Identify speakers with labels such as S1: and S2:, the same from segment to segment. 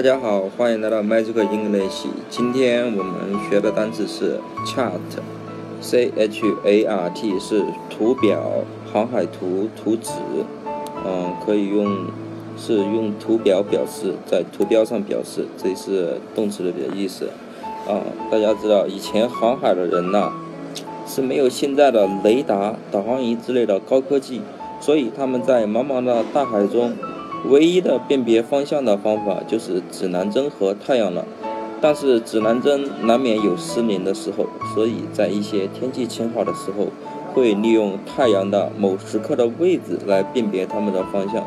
S1: 大家好，欢迎来到 Magic English。今天我们学的单词是 chart，c h a r t 是图表、航海图、图纸。嗯，可以用是用图表表示，在图标上表示，这是动词的意思。啊，大家知道以前航海的人呐，是没有现在的雷达、导航仪之类的高科技，所以他们在茫茫的大海中。唯一的辨别方向的方法就是指南针和太阳了，但是指南针难免有失灵的时候，所以在一些天气晴好的时候，会利用太阳的某时刻的位置来辨别它们的方向。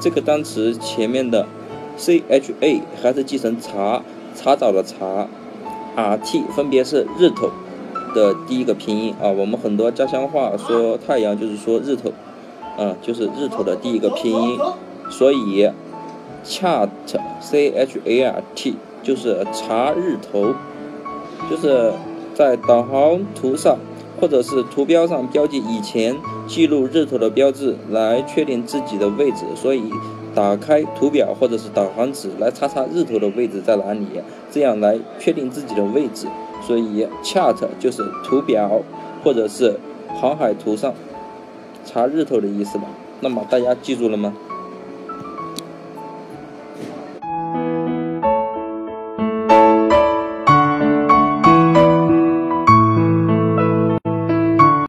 S1: 这个单词前面的 c h a 还是继承查查找的查，r t 分别是日头的第一个拼音啊。我们很多家乡话说太阳就是说日头，嗯，就是日头的第一个拼音。所以，chart c h a r t 就是查日头，就是在导航图上或者是图标上标记以前记录日头的标志，来确定自己的位置。所以，打开图表或者是导航纸来查查日头的位置在哪里，这样来确定自己的位置。所以，chart 就是图表或者是航海图上查日头的意思吧？那么大家记住了吗？